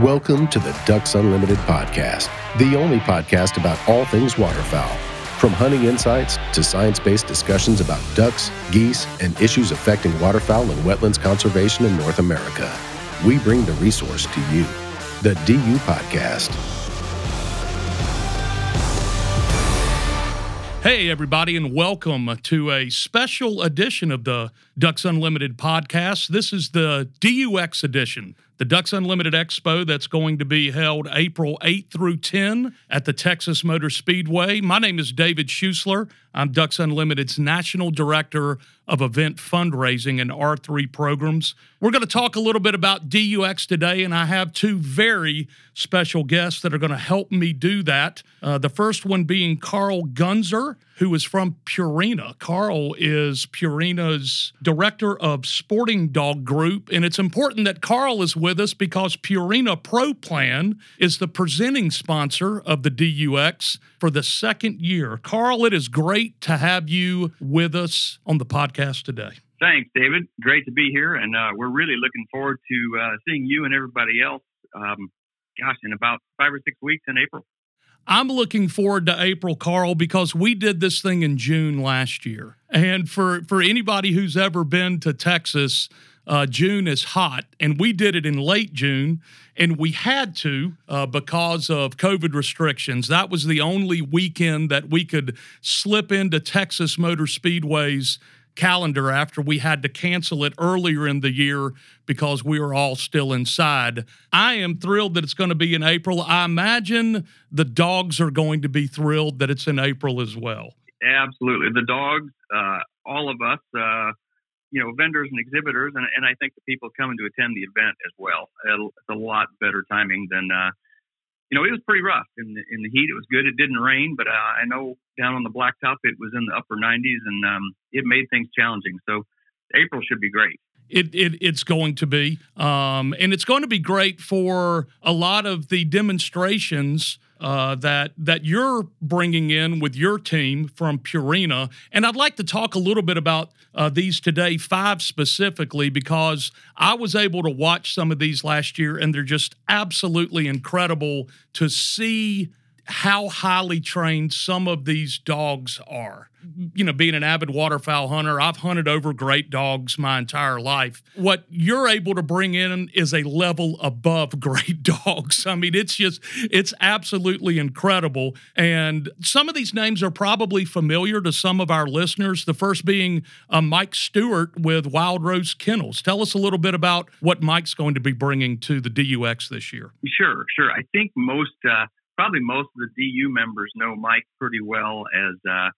Welcome to the Ducks Unlimited podcast, the only podcast about all things waterfowl. From hunting insights to science based discussions about ducks, geese, and issues affecting waterfowl and wetlands conservation in North America, we bring the resource to you. The DU Podcast. Hey, everybody, and welcome to a special edition of the Ducks Unlimited podcast. This is the DUX edition the Ducks Unlimited Expo that's going to be held April 8 through 10 at the Texas Motor Speedway. My name is David Schusler. I'm Ducks Unlimited's National Director of Event Fundraising and R3 programs. We're going to talk a little bit about DUX today, and I have two very special guests that are going to help me do that. Uh, the first one being Carl Gunzer, who is from Purina. Carl is Purina's Director of Sporting Dog Group, and it's important that Carl is with us because Purina Pro Plan is the presenting sponsor of the DUX for the second year. Carl, it is great to have you with us on the podcast today. Thanks, David. Great to be here, and uh, we're really looking forward to uh, seeing you and everybody else. Um, gosh, in about five or six weeks in April. I'm looking forward to April, Carl, because we did this thing in June last year. And for, for anybody who's ever been to Texas, uh, June is hot, and we did it in late June, and we had to uh, because of COVID restrictions. That was the only weekend that we could slip into Texas Motor Speedway's calendar after we had to cancel it earlier in the year because we were all still inside. I am thrilled that it's going to be in April. I imagine the dogs are going to be thrilled that it's in April as well. Absolutely. The dogs, uh, all of us, uh, you know, vendors and exhibitors, and, and I think the people coming to attend the event as well. It's a lot better timing than, uh, you know, it was pretty rough in the, in the heat. It was good. It didn't rain, but uh, I know down on the blacktop it was in the upper 90s, and um, it made things challenging. So April should be great. It, it, it's going to be. Um, and it's going to be great for a lot of the demonstrations uh, that that you're bringing in with your team from Purina. And I'd like to talk a little bit about uh, these today, five specifically, because I was able to watch some of these last year, and they're just absolutely incredible to see how highly trained some of these dogs are. You know, being an avid waterfowl hunter, I've hunted over great dogs my entire life. What you're able to bring in is a level above great dogs. I mean, it's just, it's absolutely incredible. And some of these names are probably familiar to some of our listeners. The first being uh, Mike Stewart with Wild Rose Kennels. Tell us a little bit about what Mike's going to be bringing to the DUX this year. Sure, sure. I think most, uh, probably most of the DU members know Mike pretty well as uh,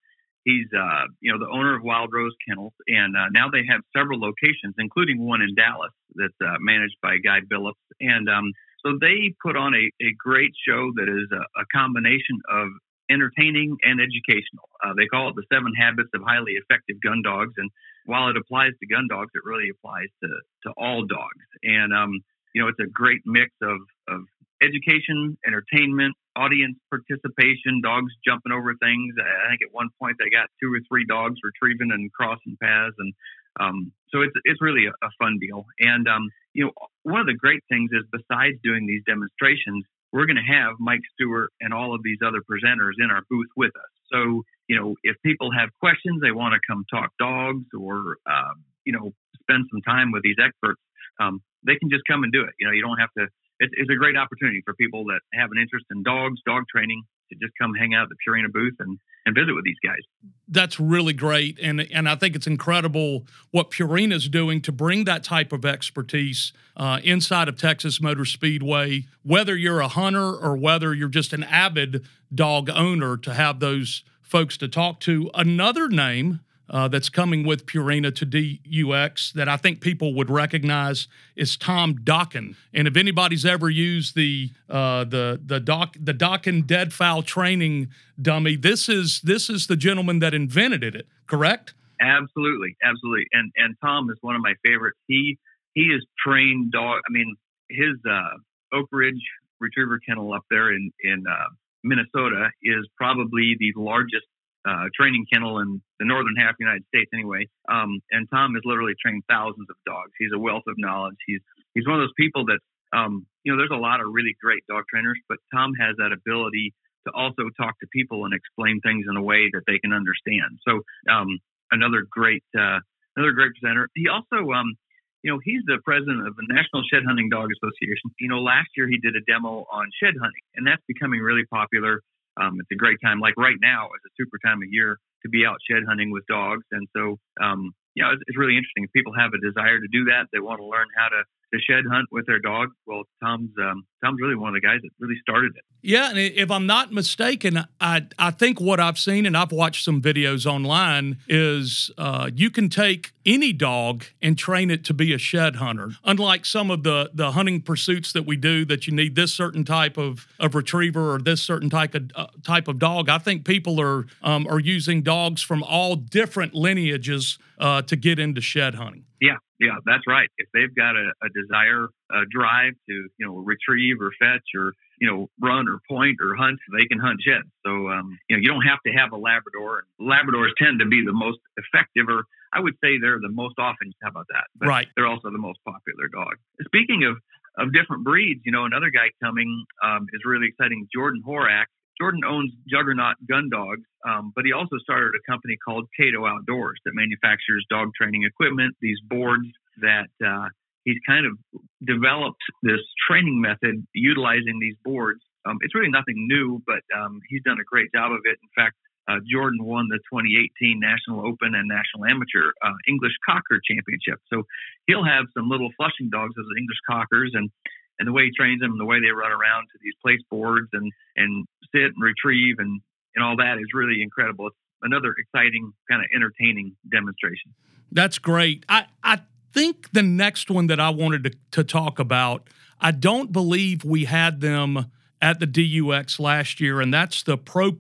he's uh, you know the owner of Wild Rose Kennels, and uh, now they have several locations, including one in Dallas that's uh, managed by Guy Billups. And um, so they put on a, a great show that is a, a combination of entertaining and educational. Uh, they call it the Seven Habits of Highly Effective Gun Dogs, and while it applies to gun dogs, it really applies to to all dogs. And um, you know, it's a great mix of of education, entertainment, audience participation, dogs jumping over things. I think at one point they got two or three dogs retrieving and crossing paths, and um, so it's it's really a, a fun deal. And um, you know, one of the great things is besides doing these demonstrations, we're going to have Mike Stewart and all of these other presenters in our booth with us. So you know, if people have questions, they want to come talk dogs or uh, you know spend some time with these experts. Um, they can just come and do it. You know, you don't have to it's, it's a great opportunity for people that have an interest in dogs, dog training, to just come hang out at the Purina booth and, and visit with these guys. That's really great. And, and I think it's incredible what Purina is doing to bring that type of expertise uh, inside of Texas Motor Speedway, whether you're a hunter or whether you're just an avid dog owner, to have those folks to talk to. Another name uh, that's coming with Purina to DUX that I think people would recognize is Tom Dokken. And if anybody's ever used the uh, the the Doc the Dokken deadfall training dummy, this is this is the gentleman that invented it. Correct? Absolutely, absolutely. And and Tom is one of my favorites. He he is trained dog. I mean, his uh, Oak Ridge Retriever Kennel up there in in uh, Minnesota is probably the largest uh, training kennel in the northern half of the United States anyway. Um, and Tom has literally trained thousands of dogs. He's a wealth of knowledge. He's he's one of those people that um, you know there's a lot of really great dog trainers, but Tom has that ability to also talk to people and explain things in a way that they can understand. So um, another great uh, another great presenter. He also um, you know, he's the president of the National Shed Hunting Dog Association. You know, last year he did a demo on shed hunting, and that's becoming really popular um, it's a great time. Like right now, is a super time of year to be out shed hunting with dogs, and so um, you know, it's, it's really interesting. If people have a desire to do that, they want to learn how to to shed hunt with their dog. Well, Tom's um, Tom's really one of the guys that really started it. Yeah, and if I'm not mistaken, I I think what I've seen and I've watched some videos online is uh, you can take any dog and train it to be a shed hunter. Unlike some of the the hunting pursuits that we do, that you need this certain type of, of retriever or this certain type of uh, type of dog. I think people are um, are using dogs from all different lineages uh, to get into shed hunting. Yeah, yeah, that's right. If they've got a, a desire, a drive to, you know, retrieve or fetch or, you know, run or point or hunt, they can hunt sheds. So, um, you know, you don't have to have a Labrador. Labradors tend to be the most effective, or I would say they're the most often. How about that? But right. They're also the most popular dog. Speaking of of different breeds, you know, another guy coming um, is really exciting. Jordan Horak Jordan owns Juggernaut Gun Dogs, um, but he also started a company called Cato Outdoors that manufactures dog training equipment, these boards that uh, he's kind of developed this training method utilizing these boards. Um, it's really nothing new, but um, he's done a great job of it. In fact, uh, Jordan won the 2018 National Open and National Amateur uh, English Cocker Championship. So he'll have some little flushing dogs as English Cockers, and and the way he trains them and the way they run around to these place boards and and sit and retrieve and and all that is really incredible. It's another exciting kind of entertaining demonstration. That's great. I I think the next one that I wanted to, to talk about, I don't believe we had them at the DUX last year, and that's the Pro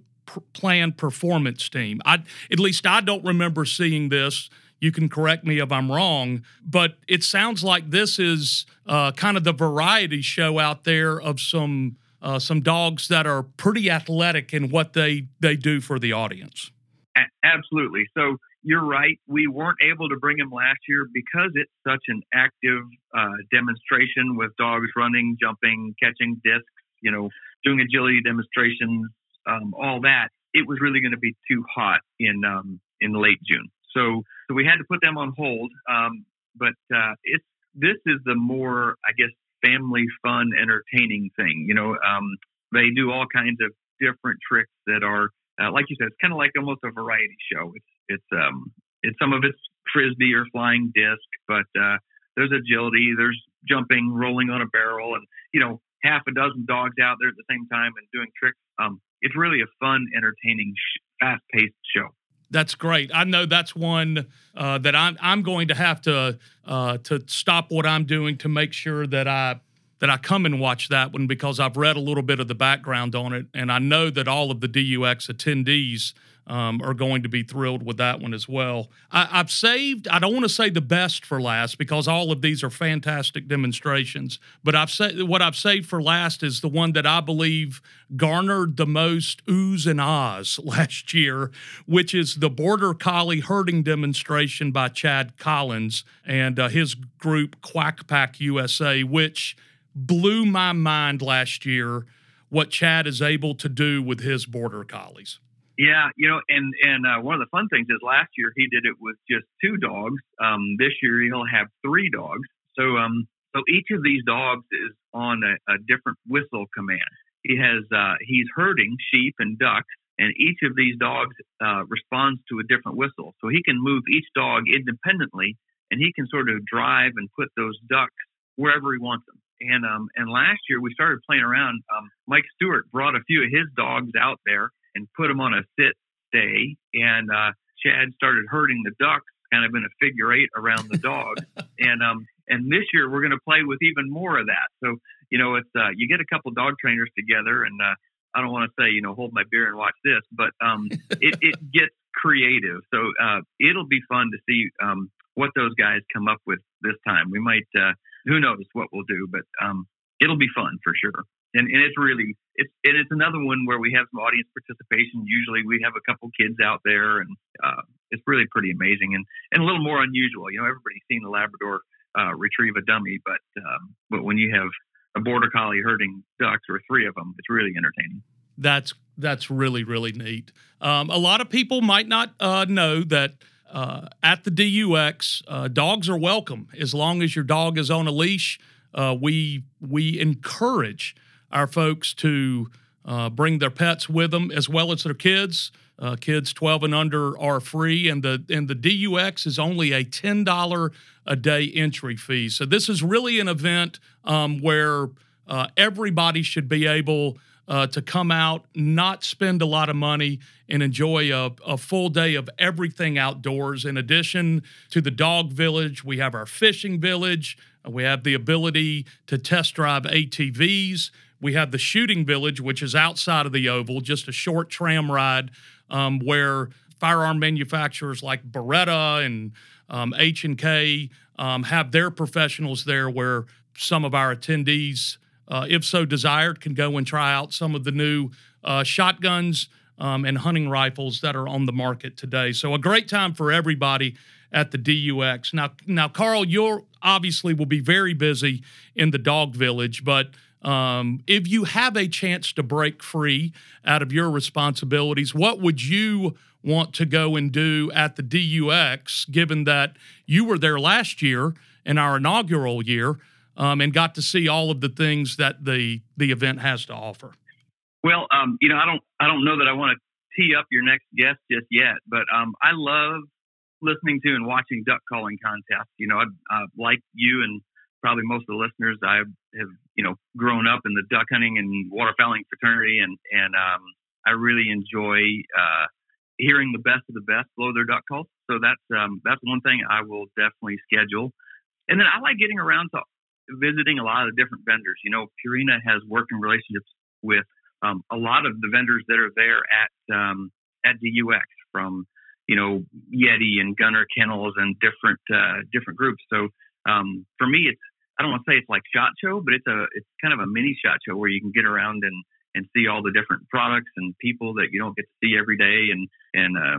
Plan Performance Team. I at least I don't remember seeing this. You can correct me if I'm wrong, but it sounds like this is uh, kind of the variety show out there of some uh, some dogs that are pretty athletic in what they they do for the audience. A- absolutely. So you're right. We weren't able to bring him last year because it's such an active uh, demonstration with dogs running, jumping, catching discs, you know, doing agility demonstrations, um, all that. It was really going to be too hot in um, in late June. So, so we had to put them on hold. Um, but uh, it's this is the more, I guess, family fun, entertaining thing. You know, um, they do all kinds of different tricks that are, uh, like you said, it's kind of like almost a variety show. It's it's um, it's some of it's frisbee or flying disc, but uh, there's agility, there's jumping, rolling on a barrel, and you know, half a dozen dogs out there at the same time and doing tricks. Um, it's really a fun, entertaining, fast paced show. That's great. I know that's one uh, that I'm I'm going to have to uh, to stop what I'm doing to make sure that I that I come and watch that one because I've read a little bit of the background on it, and I know that all of the DUX attendees um, are going to be thrilled with that one as well. I, have saved, I don't want to say the best for last because all of these are fantastic demonstrations, but I've said what I've saved for last is the one that I believe garnered the most oohs and ahs last year, which is the Border Collie herding demonstration by Chad Collins and uh, his group Quack Pack USA, which blew my mind last year what Chad is able to do with his border collies. Yeah, you know, and and uh, one of the fun things is last year he did it with just two dogs. Um, this year he'll have three dogs. So um, so each of these dogs is on a, a different whistle command. He has uh, he's herding sheep and ducks, and each of these dogs uh, responds to a different whistle. So he can move each dog independently, and he can sort of drive and put those ducks wherever he wants them. And um, and last year we started playing around. Um, Mike Stewart brought a few of his dogs out there and put them on a sit stay, and uh, Chad started herding the ducks kind of in a figure eight around the dogs. and um, and this year we're going to play with even more of that. So you know, it's uh, you get a couple dog trainers together, and uh, I don't want to say you know hold my beer and watch this, but um, it, it gets creative. So uh, it'll be fun to see um, what those guys come up with this time. We might. Uh, who knows what we'll do, but um, it'll be fun for sure. And, and it's really it's and it's another one where we have some audience participation. Usually we have a couple kids out there, and uh, it's really pretty amazing and, and a little more unusual. You know, everybody's seen the Labrador uh, retrieve a dummy, but um, but when you have a border collie herding ducks or three of them, it's really entertaining. That's that's really really neat. Um, a lot of people might not uh, know that uh, at the DUX, uh, dogs are welcome as long as your dog is on a leash. Uh, we we encourage our folks to uh, bring their pets with them as well as their kids. Uh, kids 12 and under are free, and the and the DUX is only a ten dollar a day entry fee. So this is really an event um, where uh, everybody should be able uh, to come out, not spend a lot of money, and enjoy a, a, full day of everything outdoors. In addition to the dog village, we have our fishing village. We have the ability to test drive ATVs. We have the shooting village, which is outside of the oval, just a short tram ride um, where firearm manufacturers like Beretta and um, H and K um, have their professionals there, where some of our attendees uh, if so desired, can go and try out some of the new uh, shotguns um, and hunting rifles that are on the market today. So a great time for everybody at the DUX. Now, now, Carl, you're obviously will be very busy in the dog village, but um, if you have a chance to break free out of your responsibilities, what would you want to go and do at the DUX, given that you were there last year in our inaugural year? Um, and got to see all of the things that the the event has to offer. Well, um, you know, I don't I don't know that I want to tee up your next guest just yet, but um, I love listening to and watching duck calling contests. You know, I, like you and probably most of the listeners, I have you know grown up in the duck hunting and waterfowling fraternity, and and um, I really enjoy uh, hearing the best of the best blow their duck calls. So that's um, that's one thing I will definitely schedule. And then I like getting around to visiting a lot of different vendors. You know, Purina has working relationships with um, a lot of the vendors that are there at um, at DUX from you know Yeti and Gunner Kennels and different uh, different groups. So um, for me, it's I don't want to say it's like SHOT Show, but it's a it's kind of a mini SHOT Show where you can get around and and see all the different products and people that you don't get to see every day. And and uh,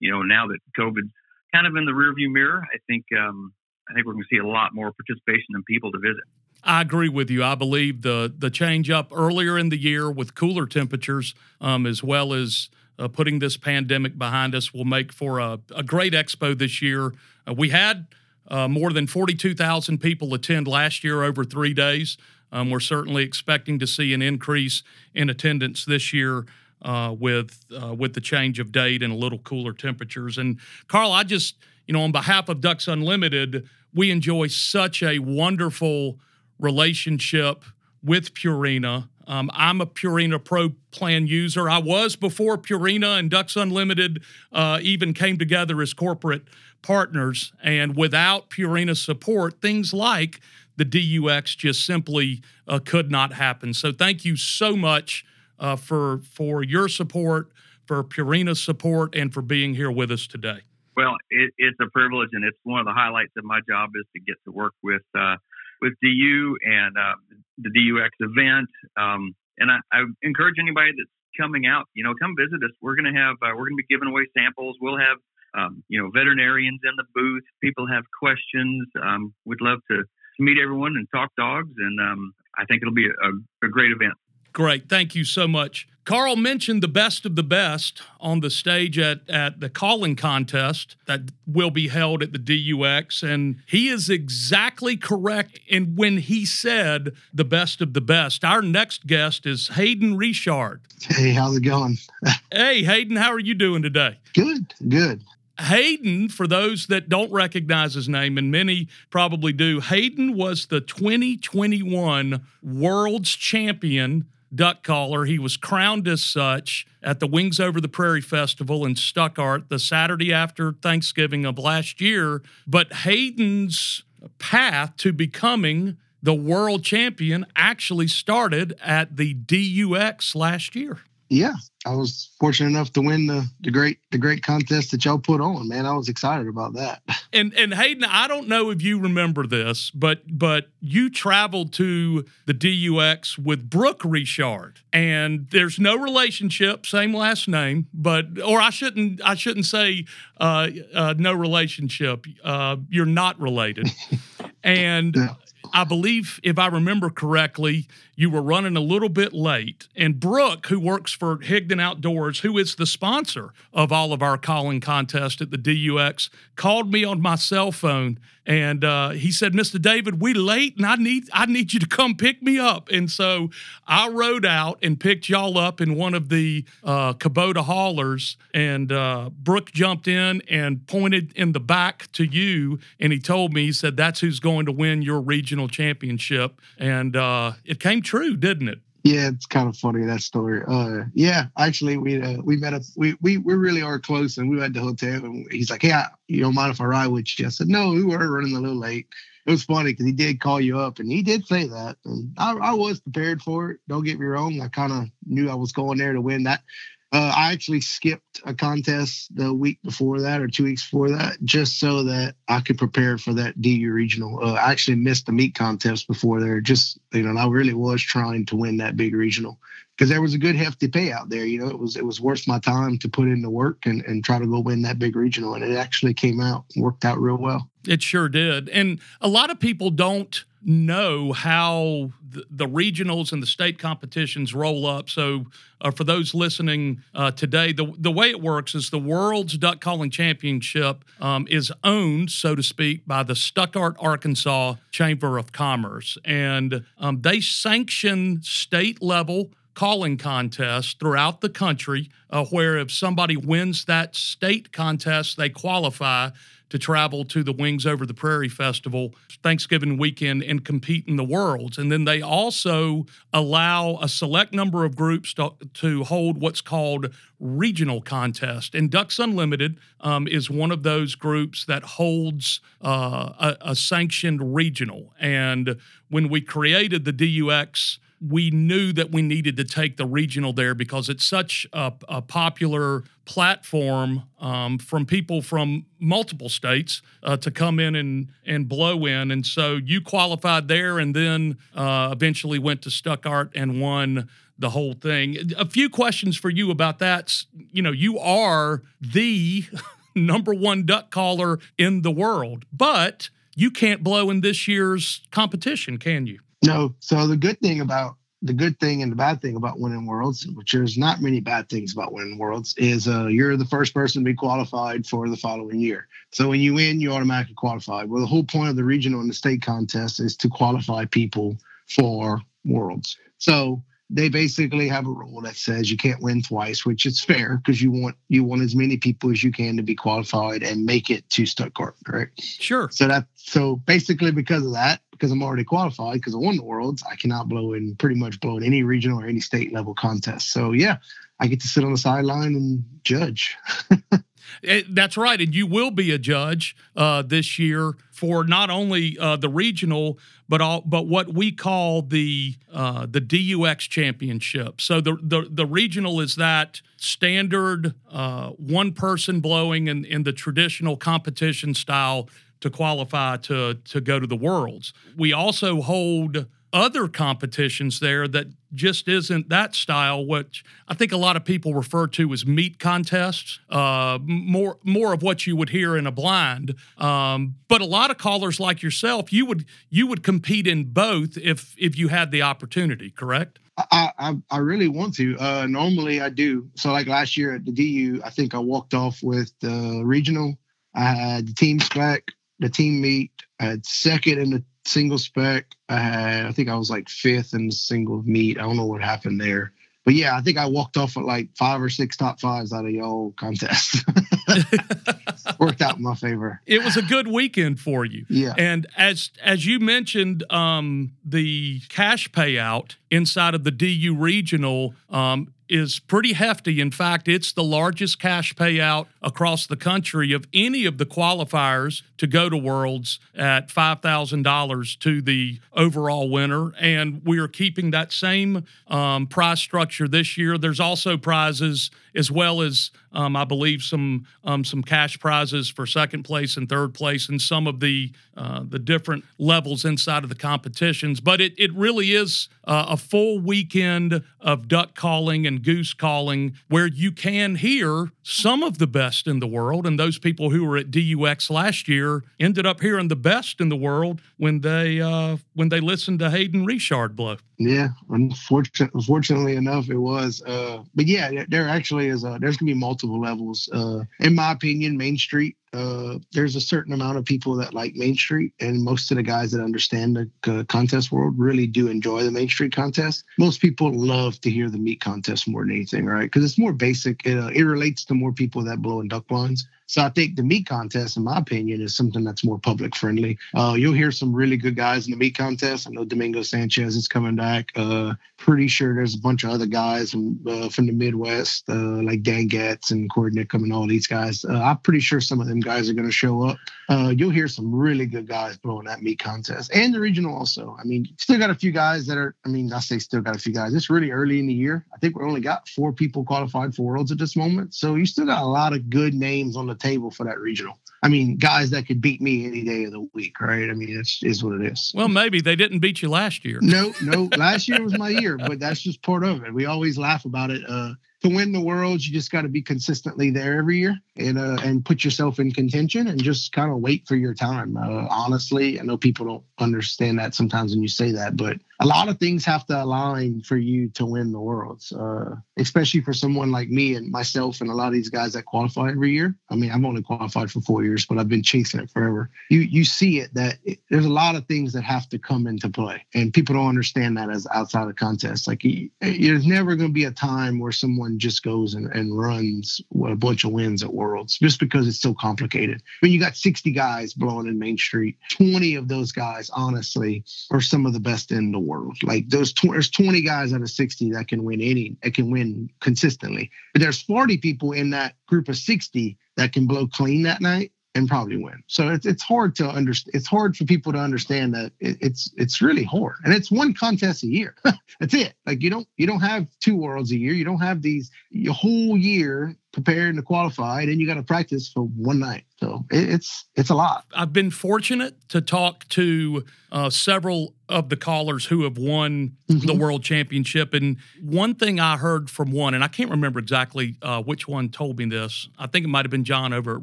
you know now that COVID's kind of in the rearview mirror, I think um, I think we're going to see a lot more participation and people to visit. I agree with you. I believe the the change up earlier in the year with cooler temperatures, um, as well as uh, putting this pandemic behind us, will make for a, a great expo this year. Uh, we had uh, more than 42,000 people attend last year over three days. Um, we're certainly expecting to see an increase in attendance this year uh, with uh, with the change of date and a little cooler temperatures. And Carl, I just you know on behalf of Ducks Unlimited we enjoy such a wonderful relationship with Purina. Um, I'm a Purina Pro Plan user. I was before Purina and Ducks Unlimited uh, even came together as corporate partners. And without Purina support, things like the DUX just simply uh, could not happen. So thank you so much uh, for for your support, for Purina's support, and for being here with us today. Well, it, it's a privilege, and it's one of the highlights of my job is to get to work with uh, with DU and uh, the DUX event. Um, and I, I, encourage anybody that's coming out, you know, come visit us. We're going to have uh, we're going to be giving away samples. We'll have um, you know veterinarians in the booth. People have questions. Um, we'd love to, meet everyone and talk dogs, and um, I think it'll be a, a great event. Great. Thank you so much. Carl mentioned the best of the best on the stage at, at the calling contest that will be held at the DUX. And he is exactly correct in when he said the best of the best. Our next guest is Hayden Richard. Hey, how's it going? hey, Hayden, how are you doing today? Good, good. Hayden, for those that don't recognize his name, and many probably do, Hayden was the 2021 World's Champion duck caller. He was crowned as such at the Wings Over the Prairie Festival in Stuttgart the Saturday after Thanksgiving of last year. But Hayden's path to becoming the world champion actually started at the DUX last year yeah, I was fortunate enough to win the, the great the great contest that y'all put on. Man, I was excited about that. And and Hayden, I don't know if you remember this, but but you traveled to the DUX with Brooke Richard, and there's no relationship, same last name, but or I shouldn't I shouldn't say uh, uh, no relationship. Uh, you're not related, and. Yeah I believe, if I remember correctly, you were running a little bit late. And Brooke, who works for Higdon Outdoors, who is the sponsor of all of our calling contest at the DUX, called me on my cell phone and uh, he said, "Mr. David, we late, and I need I need you to come pick me up." And so I rode out and picked y'all up in one of the uh, Kubota haulers, and uh, Brooke jumped in and pointed in the back to you, and he told me, he said, "That's who's going to win your regional championship," and uh, it came true, didn't it? Yeah, it's kind of funny that story. Uh, yeah, actually, we uh, we met up. We we we really are close, and we went to the hotel. And he's like, "Hey, you don't mind if I ride with you?" I said, "No, we were running a little late." It was funny because he did call you up, and he did say that, and I, I was prepared for it. Don't get me wrong; I kind of knew I was going there to win that. Uh, I actually skipped a contest the week before that or two weeks before that just so that I could prepare for that DU regional. Uh, I actually missed the meat contest before there, just you know, I really was trying to win that big regional because there was a good hefty payout there. You know, it was it was worth my time to put in the work and and try to go win that big regional, and it actually came out worked out real well. It sure did, and a lot of people don't know how the, the, regionals and the state competitions roll up. So, uh, for those listening uh, today, the, the way it works is the World's Duck Calling Championship um, is owned, so to speak, by the Stuttgart, Arkansas Chamber of Commerce. And um, they sanction state level calling contests throughout the country uh, where if somebody wins that state contest, they qualify to travel to the Wings Over the Prairie Festival Thanksgiving weekend and compete in the Worlds. And then they also allow a select number of groups to, to hold what's called regional contest. And Ducks Unlimited um, is one of those groups that holds uh, a, a sanctioned regional. And when we created the DUX, we knew that we needed to take the regional there because it's such a, a popular platform um, from people from multiple states uh, to come in and, and blow in. And so you qualified there and then uh, eventually went to Stuttgart and won the whole thing. A few questions for you about that. You know, you are the number one duck caller in the world, but you can't blow in this year's competition, can you? No. So the good thing about the good thing and the bad thing about winning worlds, which there's not many bad things about winning worlds, is uh, you're the first person to be qualified for the following year. So when you win, you automatically qualify. Well, the whole point of the regional and the state contest is to qualify people for worlds. So they basically have a rule that says you can't win twice, which is fair because you want you want as many people as you can to be qualified and make it to Stuttgart, right? Sure. So that so basically because of that, because I'm already qualified because I won the worlds. I cannot blow in pretty much blow in any regional or any state level contest. So yeah, I get to sit on the sideline and judge. It, eh, that's right, and you will be a judge uh, this year for not only uh, the regional, but all, but what we call the uh, the DUX championship. So the, the the regional is that standard uh, one person blowing in, in the traditional competition style to qualify to to go to the worlds. We also hold other competitions there that just isn't that style, which I think a lot of people refer to as meat contests, uh, more more of what you would hear in a blind. Um, but a lot of callers like yourself, you would you would compete in both if if you had the opportunity, correct? I, I, I really want to. Uh, normally I do. So like last year at the DU, I think I walked off with the regional. I had the team spec, the team meet. I had second in the single spec. I had, I think I was like fifth in the single meet. I don't know what happened there. But yeah, I think I walked off with like five or six top fives out of y'all contest. Worked out in my favor. It was a good weekend for you. Yeah. And as as you mentioned, um, the cash payout inside of the DU regional um, is pretty hefty. In fact, it's the largest cash payout across the country of any of the qualifiers to go to Worlds at $5,000 to the overall winner. And we are keeping that same um, prize structure this year. There's also prizes as well as um, I believe some um, some cash prizes for second place and third place and some of the uh, the different levels inside of the competitions. But it it really is uh, a full weekend of duck calling and goose calling where you can hear some of the best in the world. And those people who were at DUX last year ended up hearing the best in the world when they uh, when they listened to Hayden Richard blow. Yeah, unfortunately, unfortunately enough, it was. Uh, but yeah, there actually is. A, there's gonna be multiple levels. Uh, in my opinion, Main Street. Uh, there's a certain amount of people that like Main Street, and most of the guys that understand the uh, contest world really do enjoy the Main Street contest. Most people love to hear the meat contest more than anything, right? Because it's more basic. It, uh, it relates to more people that blow in duck blinds. So I think the meat contest, in my opinion, is something that's more public friendly. Uh, you'll hear some really good guys in the meat contest. I know Domingo Sanchez is coming back. Uh, pretty sure there's a bunch of other guys from uh, from the Midwest, uh, like Dan Getz and Corey Nickham and all these guys. Uh, I'm pretty sure some of them guys are going to show up. Uh, you'll hear some really good guys blowing that meat contest and the regional also. I mean, still got a few guys that are. I mean, I say still got a few guys. It's really early in the year. I think we only got four people qualified for worlds at this moment, so you still got a lot of good names on the table for that regional. I mean, guys that could beat me any day of the week, right? I mean, it's is what it is. Well, maybe they didn't beat you last year. No, no, last year was my year, but that's just part of it. We always laugh about it. Uh, to win the world, you just got to be consistently there every year and uh, and put yourself in contention and just kind of wait for your time. Uh, honestly, I know people don't understand that sometimes when you say that, but a lot of things have to align for you to win the worlds, uh, especially for someone like me and myself and a lot of these guys that qualify every year. I mean, I've only qualified for four years, but I've been chasing it forever. You you see it that it, there's a lot of things that have to come into play, and people don't understand that as outside of contest. Like there's never going to be a time where someone just goes and, and runs a bunch of wins at worlds just because it's so complicated. I mean, you got 60 guys blowing in Main Street, 20 of those guys, honestly, are some of the best in the. Like those, tw- there's 20 guys out of 60 that can win any, that can win consistently. But there's 40 people in that group of 60 that can blow clean that night and probably win. So it's it's hard to understand. It's hard for people to understand that it, it's it's really hard, and it's one contest a year. That's it. Like you don't you don't have two worlds a year. You don't have these your whole year preparing to qualify, and then you got to practice for one night. So it, it's it's a lot. I've been fortunate to talk to uh, several of the callers who have won mm-hmm. the world championship, and one thing I heard from one, and I can't remember exactly uh, which one told me this. I think it might have been John over at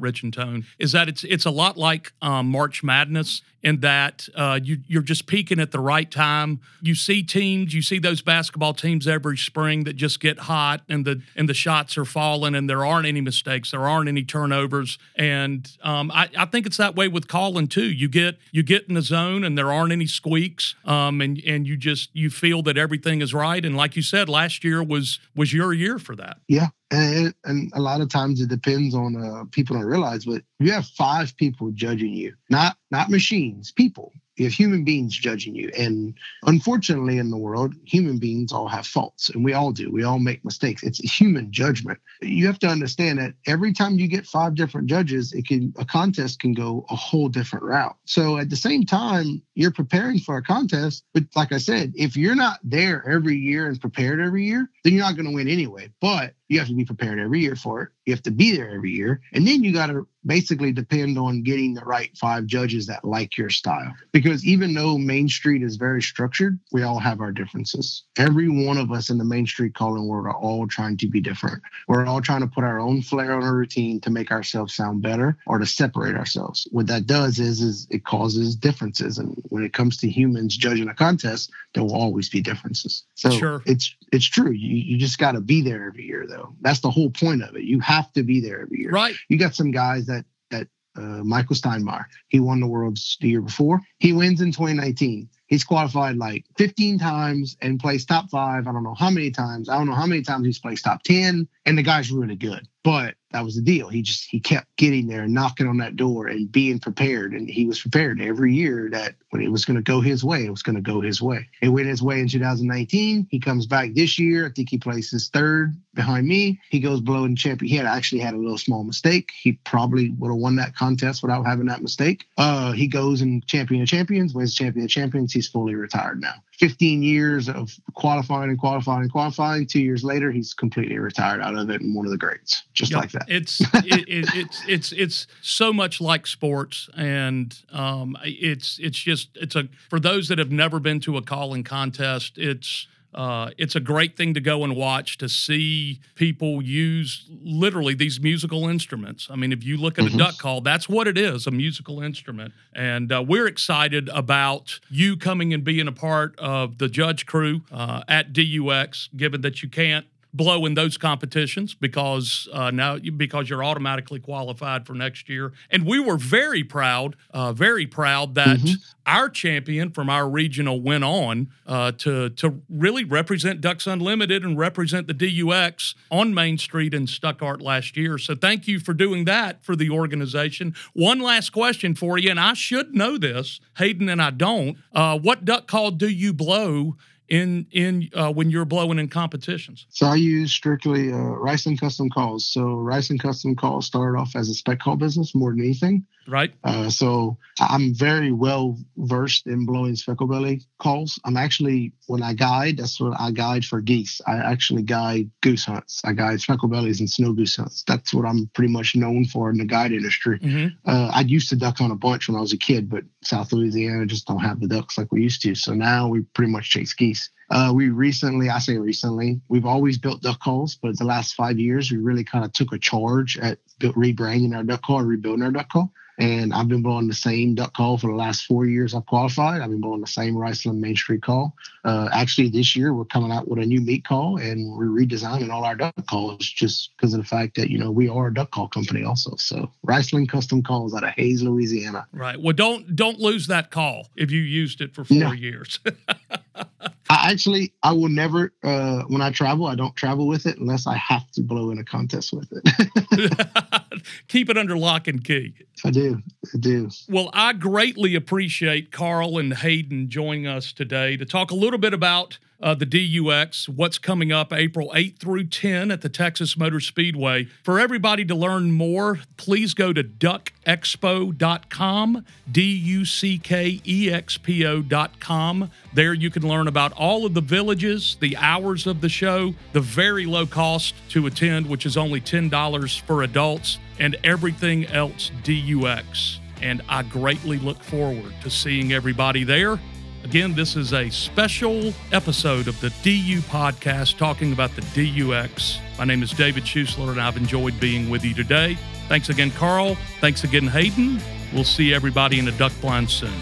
Rich-N-Tone. Is that it's it's a lot like um, March Madness in that uh, you, you're just peaking at the right time. You see teams, you see those basketball teams every spring that just get hot and the and the shots are falling and there aren't any mistakes, there aren't any turnovers, and um, I, I, think it's that way with calling too. You get you get in the zone and there aren't any squeaks, um, and and you just you feel that everything is right. And like you said, last year was was your year for that. Yeah, and, and a lot of times it depends on uh, people don't realize, but you have five people judging you, not not machines, people. You have human beings judging you. And unfortunately, in the world, human beings all have faults, and we all do. We all make mistakes. It's human judgment. You have to understand that every time you get five different judges, it can a contest can go a whole different route. So at the same time, you're preparing for a contest, but like I said, if you're not there every year and prepared every year, then you're not going to win anyway. But you have to be prepared every year for it. You have to be there every year. And then you got to basically depend on getting the right five judges that like your style. Because even though Main Street is very structured, we all have our differences. Every one of us in the Main Street calling world are all trying to be different. We're all trying to put our own flair on a routine to make ourselves sound better or to separate ourselves. What that does is, is it causes differences. And when it comes to humans judging a contest, there will always be differences. So sure. it's it's true. You you just got to be there every year, though. That's the whole point of it. You have to be there every year. Right. You got some guys that that uh, Michael Steinmeier. He won the worlds the year before. He wins in 2019. He's qualified like 15 times and placed top five. I don't know how many times. I don't know how many times he's placed top 10. And the guy's really good. But that was the deal. He just he kept getting there, and knocking on that door, and being prepared. And he was prepared every year that when it was going to go his way, it was going to go his way. It went his way in 2019. He comes back this year. I think he places third behind me. He goes below in champion. He had actually had a little small mistake. He probably would have won that contest without having that mistake. Uh, he goes and champion of champions, wins champion of champions. He's fully retired now. 15 years of qualifying and qualifying and qualifying. Two years later, he's completely retired out of it and one of the greats, just like that. It's it, it, it's it's it's so much like sports, and um, it's it's just it's a for those that have never been to a calling contest, it's uh, it's a great thing to go and watch to see people use literally these musical instruments. I mean, if you look at mm-hmm. a duck call, that's what it is a musical instrument. And uh, we're excited about you coming and being a part of the judge crew uh, at DUX, given that you can't blow in those competitions because uh, now because you're automatically qualified for next year. And we were very proud, uh, very proud that mm-hmm. our champion from our regional went on uh, to to really represent Ducks Unlimited and represent the DUX on Main Street in Stuttgart last year. So thank you for doing that for the organization. One last question for you, and I should know this, Hayden, and I don't. Uh, what duck call do you blow? In in uh, when you're blowing in competitions? So I use strictly uh, Riceland Custom calls. So Riceland Custom calls started off as a spec call business more than anything. Right. Uh, so I'm very well versed in blowing speckle belly calls. I'm actually when I guide, that's what I guide for geese. I actually guide goose hunts. I guide speckle bellies and snow goose hunts. That's what I'm pretty much known for in the guide industry. Mm-hmm. Uh, I used to duck on a bunch when I was a kid, but South Louisiana just don't have the ducks like we used to. So now we pretty much chase geese. Uh, we recently, I say recently, we've always built duck calls, but the last five years, we really kind of took a charge at rebranding our duck call and rebuilding our duck call. And I've been blowing the same duck call for the last four years I've qualified. I've been blowing the same Riceland Main Street call. Uh, actually, this year we're coming out with a new meat call and we're redesigning all our duck calls just because of the fact that, you know, we are a duck call company also. So Riceland Custom Calls out of Hayes, Louisiana. Right. Well, don't don't lose that call if you used it for four no. years. I actually, I will never, uh, when I travel, I don't travel with it unless I have to blow in a contest with it. Keep it under lock and key. I do. I do. Well, I greatly appreciate Carl and Hayden joining us today to talk a little bit about uh, the DUX, what's coming up April 8 through 10 at the Texas Motor Speedway. For everybody to learn more, please go to duckexpo.com, D U C K E X P O.com. There you can learn about all of the villages, the hours of the show, the very low cost to attend, which is only $10 for adults, and everything else DUX. And I greatly look forward to seeing everybody there. Again, this is a special episode of the DU podcast talking about the DUX. My name is David Schusler, and I've enjoyed being with you today. Thanks again, Carl. Thanks again, Hayden. We'll see everybody in a duck blind soon.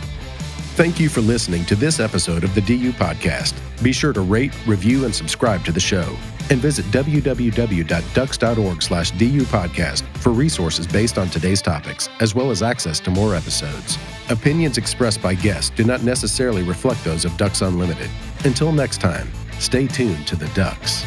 Thank you for listening to this episode of the DU podcast. Be sure to rate, review, and subscribe to the show and visit www.ducks.org slash du for resources based on today's topics, as well as access to more episodes. Opinions expressed by guests do not necessarily reflect those of Ducks Unlimited. Until next time, stay tuned to the Ducks.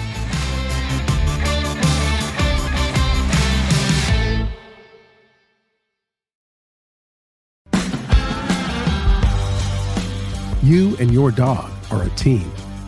You and your dog are a team.